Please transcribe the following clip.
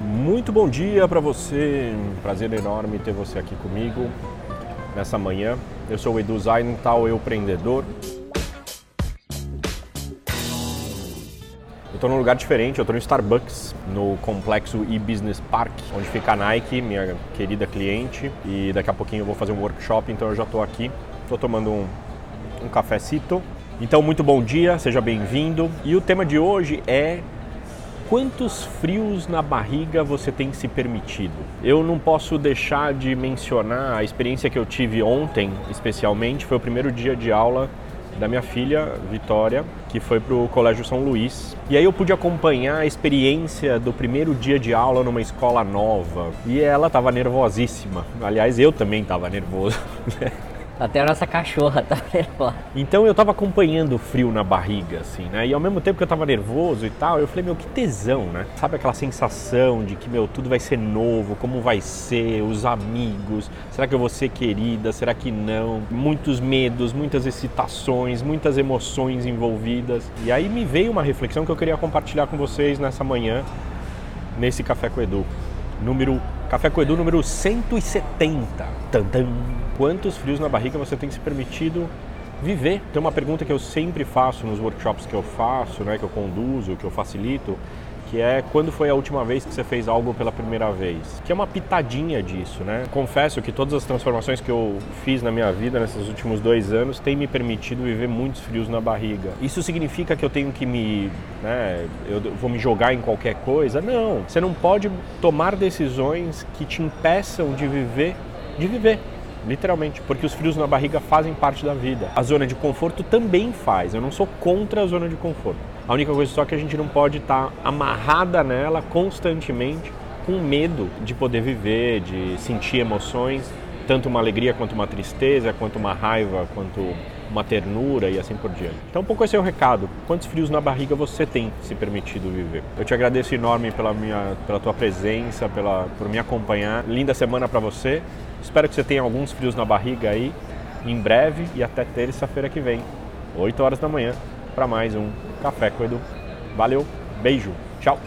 Muito bom dia para você, um prazer enorme ter você aqui comigo nessa manhã. Eu sou o Edu Zaintal, eu empreendedor. Eu estou num lugar diferente, eu estou no Starbucks, no complexo e-business park, onde fica a Nike, minha querida cliente, e daqui a pouquinho eu vou fazer um workshop, então eu já estou aqui. Estou tomando um, um cafecito. Então, muito bom dia, seja bem-vindo. E o tema de hoje é quantos frios na barriga você tem se permitido? Eu não posso deixar de mencionar a experiência que eu tive ontem, especialmente, foi o primeiro dia de aula da minha filha, Vitória, que foi para o Colégio São Luís. E aí eu pude acompanhar a experiência do primeiro dia de aula numa escola nova. E ela estava nervosíssima. Aliás, eu também estava nervoso. Né? Até a nossa cachorra tá nervosa. Então eu tava acompanhando o frio na barriga, assim, né? E ao mesmo tempo que eu tava nervoso e tal, eu falei, meu, que tesão, né? Sabe aquela sensação de que, meu, tudo vai ser novo, como vai ser, os amigos, será que eu vou ser querida, será que não? Muitos medos, muitas excitações, muitas emoções envolvidas. E aí me veio uma reflexão que eu queria compartilhar com vocês nessa manhã, nesse Café com Edu. Número Café com Edu número 170. Tantam. Quantos frios na barriga você tem se permitido viver? Tem uma pergunta que eu sempre faço nos workshops que eu faço, né, que eu conduzo, que eu facilito, que é quando foi a última vez que você fez algo pela primeira vez? Que é uma pitadinha disso, né? Confesso que todas as transformações que eu fiz na minha vida nesses últimos dois anos têm me permitido viver muitos frios na barriga. Isso significa que eu tenho que me, né, eu vou me jogar em qualquer coisa? Não. Você não pode tomar decisões que te impeçam de viver, de viver literalmente, porque os frios na barriga fazem parte da vida. A zona de conforto também faz. Eu não sou contra a zona de conforto. A única coisa só é que a gente não pode estar tá amarrada nela constantemente com medo de poder viver, de sentir emoções, tanto uma alegria quanto uma tristeza, quanto uma raiva, quanto uma ternura e assim por diante. Então, um pouco esse é o recado. Quantos frios na barriga você tem se permitido viver? Eu te agradeço enorme pela minha, pela tua presença, pela, por me acompanhar. Linda semana para você. Espero que você tenha alguns frios na barriga aí em breve e até terça-feira que vem, 8 horas da manhã, para mais um Café com Edu. Valeu, beijo, tchau!